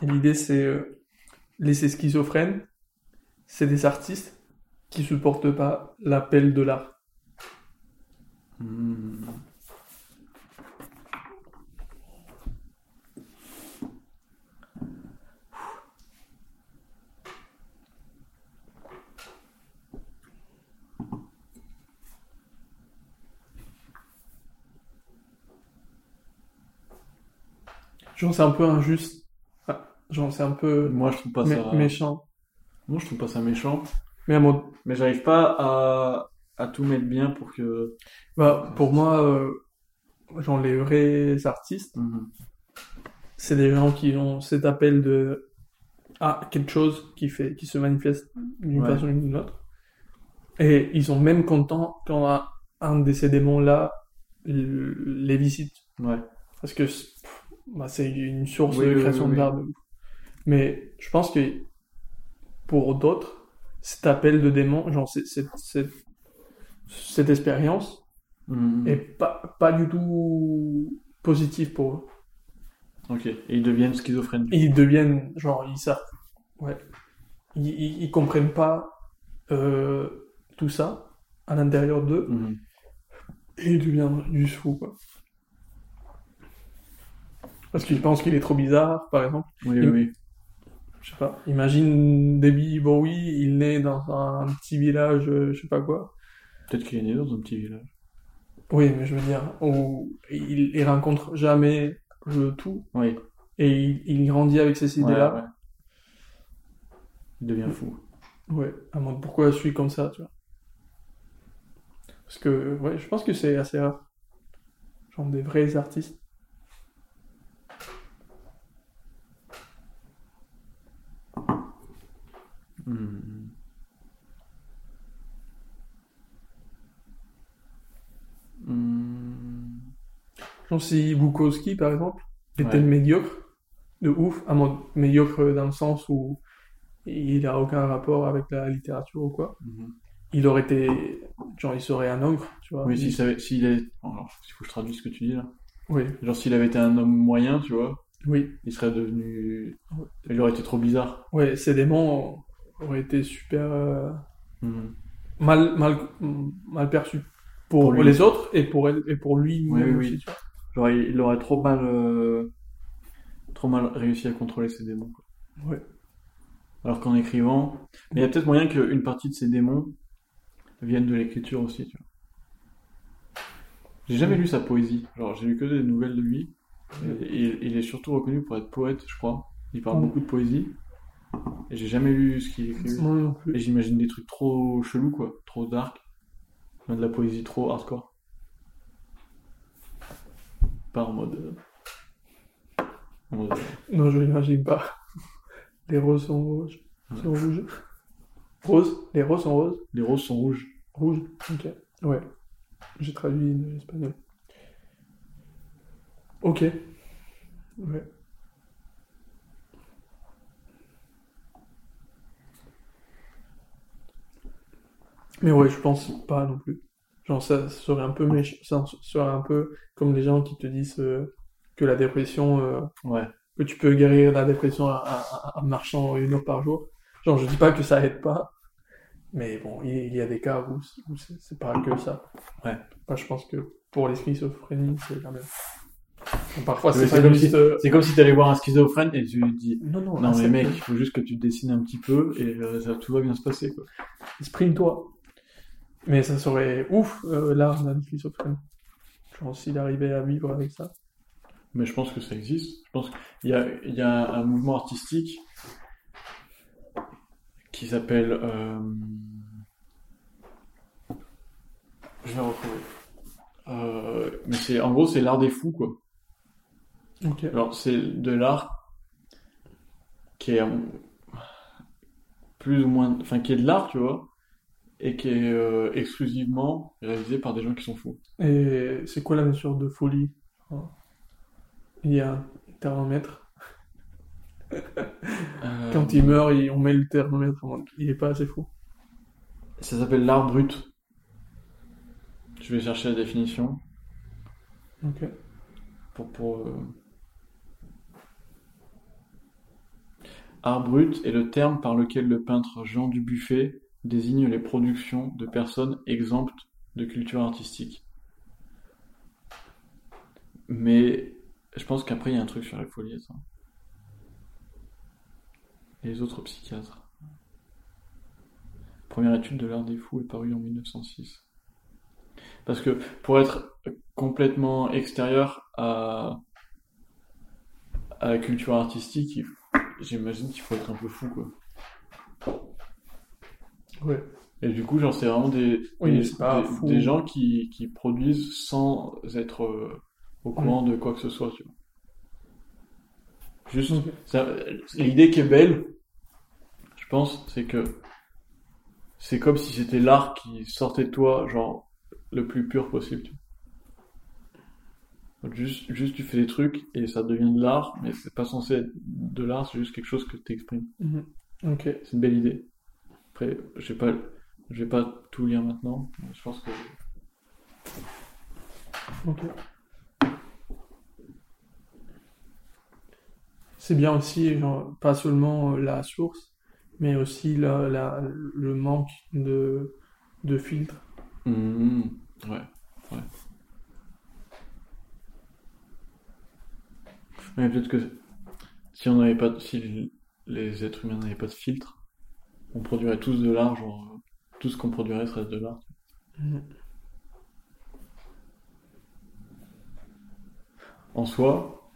L'idée, c'est euh, laisser schizophrènes, c'est des artistes qui supportent pas l'appel de l'art. Genre, c'est un peu injuste. Genre, c'est un peu Moi, je trouve pas mé- ça. méchant. Moi, je trouve pas ça méchant. Mais à mon- Mais j'arrive pas à, à tout mettre bien pour que. bah, pour moi, euh, genre, les vrais artistes, Mhm. c'est des gens qui ont cet appel de à quelque chose qui fait qui se manifeste d'une Ouais. façon ou d'une autre et ils sont même contents quand un, un de ces démons là les visite Ouais. parce que c'est bah, c'est une source Oui, de création oui, de oui. Mais je pense que pour d'autres cet appel de démon genre c'est- c'est- cette expérience Mhm. est pas pas du tout positive pour eux Ok. Et ils deviennent schizophrènes. ils deviennent genre ils savent ouais ils, ils, ils comprennent pas euh, tout ça à l'intérieur d'eux Mhm. et ils deviennent juste fous quoi parce qu'ils pensent qu'il est trop bizarre par exemple Oui, oui, Il- oui. Je sais pas imagine Bowie il naît dans un petit village euh, je sais pas quoi Peut-être qu'il est né dans un petit village. oui mais je veux dire où il, il rencontre jamais le tout Oui. et il, il grandit avec ces idées Ouais, là ouais. Il devient fou. Ouais, à mode pourquoi je suis comme ça, tu vois. Parce que, ouais, je pense que c'est assez rare. Genre des vrais artistes. Mhm. Genre si Bukowski, par exemple, était Ouais. médiocre, de ouf, à mode médiocre dans le sens où il a aucun rapport avec la littérature ou quoi, Mhm. il aurait été, genre il serait un ogre, tu vois. Oui, Il- s'il savait, s'il est, alors, il faut que je traduise ce que tu dis là. Oui, Genre, s'il avait été un homme moyen, tu vois, oui. il serait devenu, il aurait été trop bizarre. Ouais, ces démons auraient été super euh, Mhm. mal, mal, mal perçus pour, les autres et pour elle et pour lui Oui, même oui, aussi, oui. tu vois. Genre, il, il aurait trop mal, euh, trop mal réussi à contrôler ses démons. quoi. Ouais. Alors qu'en écrivant, mais il y a peut-être moyen qu'une partie de ces démons viennent de l'écriture aussi, tu vois. J'ai jamais lu sa poésie. Genre, j'ai lu que des nouvelles de lui. Et il est surtout reconnu pour être poète, je crois. Il parle Mm. beaucoup de poésie. Et j'ai jamais lu ce qu'il écrit. Moi non plus. Et j'imagine des trucs trop chelous, quoi. Trop dark. De la poésie trop hardcore. Pas en mode. euh, En mode. euh, Non, je l'imagine pas. Les roses sont rouges. Ouais. Sont rouges. Roses? Les roses sont roses? Les roses sont rouges. Rouges? Ok. Ouais. J'ai traduit de l'espagnol. Ok. Ouais. Mais ouais, je pense pas non plus. Genre, ça serait un peu méchant. Ça serait un peu comme les gens qui te disent euh, que la dépression. euh, Ouais. que tu peux guérir la dépression en, marchant une heure par jour. Genre, je dis pas que ça aide pas, mais bon, il y a des cas où, où c'est pas que ça. Ouais. Moi, je pense que pour les schizophrénies, c'est la même. Bon, parfois, c'est comme si- euh, C'est comme si t'allais voir un schizophrène et tu lui dis Non, non, Non, mais mec, il faut juste que tu dessines un petit peu et euh, ça, tout va bien se passer, quoi. exprime-toi. Mais ça serait ouf, euh, l'art d'un schizophrène. Genre, s'il arrivait à vivre avec ça. Mais je pense que ça existe. Je pense qu'il y a, il y a un mouvement artistique qui s'appelle. euh, Je vais retrouver. Euh, mais c'est, en gros, c'est l'art des fous, quoi. Ok. Alors, c'est de l'art qui est plus ou moins. Enfin, qui est de l'art, tu vois, et qui est euh, exclusivement réalisé par des gens qui sont fous. Et c'est quoi la mesure de folie? Il y a un thermomètre. Euh, Quand il meurt, on met le thermomètre. Il est pas assez fou. Ça s'appelle l'art brut. Je vais chercher la définition Ok. pour. pour euh, art brut est le terme par lequel le peintre Jean Dubuffet désigne les productions de personnes exemptes de culture artistique. Mais je pense qu'après, il y a un truc sur la folie. Ça. Les autres psychiatres. Première étude de l'art des fous est parue en 1906. Parce que pour être complètement extérieur à, à la culture artistique, j'imagine qu'il faut être un peu fou, quoi. Ouais. Et du coup, genre, c'est vraiment des, Oui, des, pas gens qui, qui produisent sans être euh, au courant de quoi que ce soit, tu vois. Juste, l'idée qui est belle, je pense, c'est que c'est comme si c'était l'art qui sortait de toi, genre, le plus pur possible, tu vois. Juste, juste tu fais des trucs et ça devient de l'art, mais c'est pas censé être de l'art, c'est juste quelque chose que tu exprimes. Mhm. Ok. C'est une belle idée. Après, je pas, je vais pas tout lire maintenant. Je pense que Ok. C'est bien aussi, genre, pas seulement euh, la source, mais aussi la, la- le manque de, de filtre. Mhm. ouais, ouais. Mais peut-être que si on n'avait pas, si les êtres humains n'avaient pas de filtre, on produirait tous de l'art, genre tout ce qu'on produirait serait de l'art. En soi,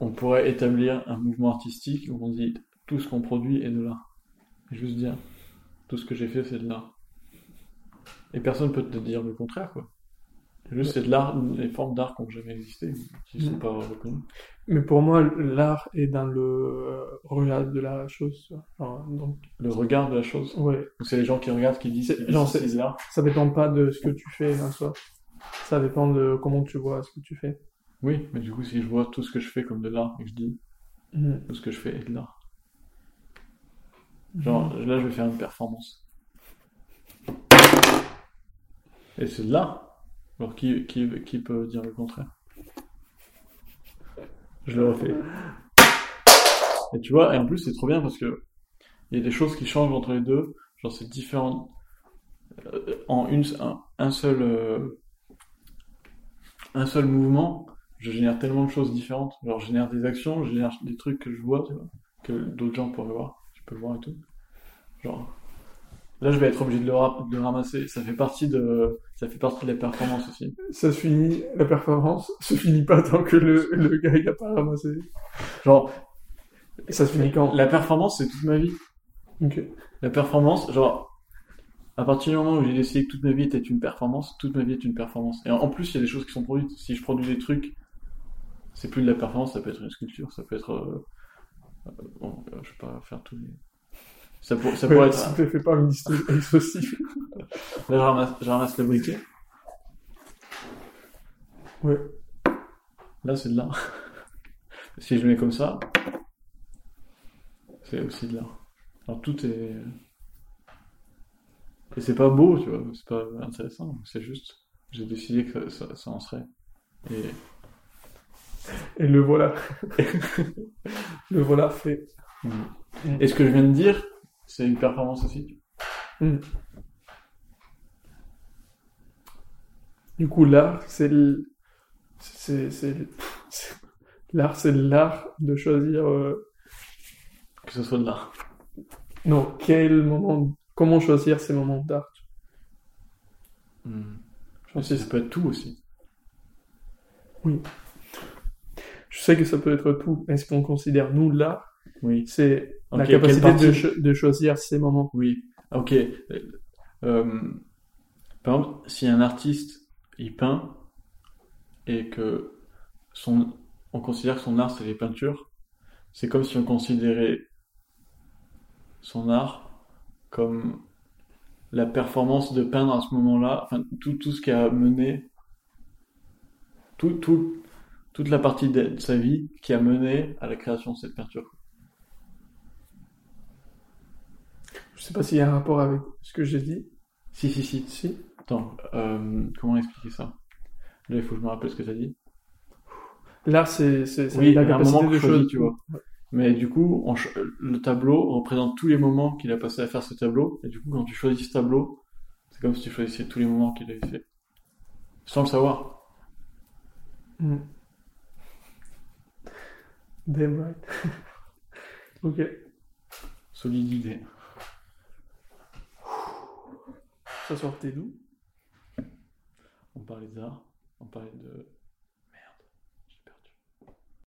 on pourrait établir un mouvement artistique où on dit tout ce qu'on produit est de l'art. Juste dire tout ce que j'ai fait c'est de l'art. Et personne peut te dire le contraire quoi. Juste c'est de l'art, les formes d'art qui n'ont jamais existé, qui sont Mhm. pas reconnues. Mais pour moi, l'art est dans le euh, regard de la chose. donc, Le regard de la chose. ouais, c'est les gens qui regardent qui disent C'est- de l'art. ça dépend pas de ce que tu fais en soi. Ça dépend de comment tu vois ce que tu fais. Oui, mais du coup si je vois tout ce que je fais comme de l'art et que je dis Mhm. tout ce que je fais est de l'art. Genre là je vais faire une performance. Et c'est de l'art. Alors qui, qui, qui peut dire le contraire? Je le refais. Et tu vois, et en plus c'est trop bien parce que il y a des choses qui changent entre les deux. Genre c'est différent. Euh, En une, un, un seul euh, un seul mouvement, je génère tellement de choses différentes. Genre je génère des actions, je génère des trucs que je vois, que d'autres gens pourraient voir. Tu peux le voir et tout. Genre là je vais être obligé de le, ra- de le ramasser. Ça fait partie de ça fait partie de la performance aussi. Ça se finit, la performance se finit pas tant que le, le gars il a pas ramassé. Genre ça se finit quand? la performance c'est toute ma vie. Ok. La performance, genre, à partir du moment où j'ai décidé que toute ma vie était une performance, toute ma vie est une performance. Et en plus, il y a des choses qui sont produites. Si je produis des trucs, c'est plus de la performance, ça peut être une sculpture, ça peut être. euh, euh, bon, je vais pas faire tous les. Ça, pour- ça pourrait être. si tu fais pas une liste exhaustive. Là, je ramasse, je ramasse le briquet. Ouais. Là, c'est de l'art. si je le mets comme ça, c'est aussi de l'art. Alors tout est. Et c'est pas beau, tu vois, c'est pas intéressant, c'est juste. J'ai décidé que ça, ça en serait. Et Et le voilà. le voilà fait. Et ce que je viens de dire, c'est une performance aussi. Mm. Du coup, l'art, c'est le- l'art, c'est l'art de choisir. euh, Que ce soit de l'art. Non, quel moment, comment choisir ces moments d'art. Hmm. Je pense que Ça peut être tout aussi. Je sais que ça peut être tout, mais ce qu'on considère nous l'art, Oui. c'est la capacité de, cho- de choisir ces moments. Oui, ok. Euh, par exemple, si un artiste il peint et que son, on considère que son art c'est les peintures, c'est comme si on considérait son art comme la performance de peindre à ce moment-là, enfin tout, tout ce qui a mené, tout, tout, toute la partie de sa vie qui a mené à la création de cette peinture. Je sais pas s'il y a un rapport avec ce que j'ai dit. Si, si, si. Si. Attends, euh, comment expliquer ça? Là, il faut que je me rappelle ce que tu as dit. L'art, c'est Oui, la a un capacité moment de choisir. tu vois. Mais du coup, on le tableau représente tous les moments qu'il a passé à faire ce tableau. Et du coup, quand tu choisis ce tableau, c'est comme si tu choisissais tous les moments qu'il avait fait. Sans le savoir. Hmm. Damn right. ok. Solide idée. Ça sortait d'où? On parlait d'art, on parlait de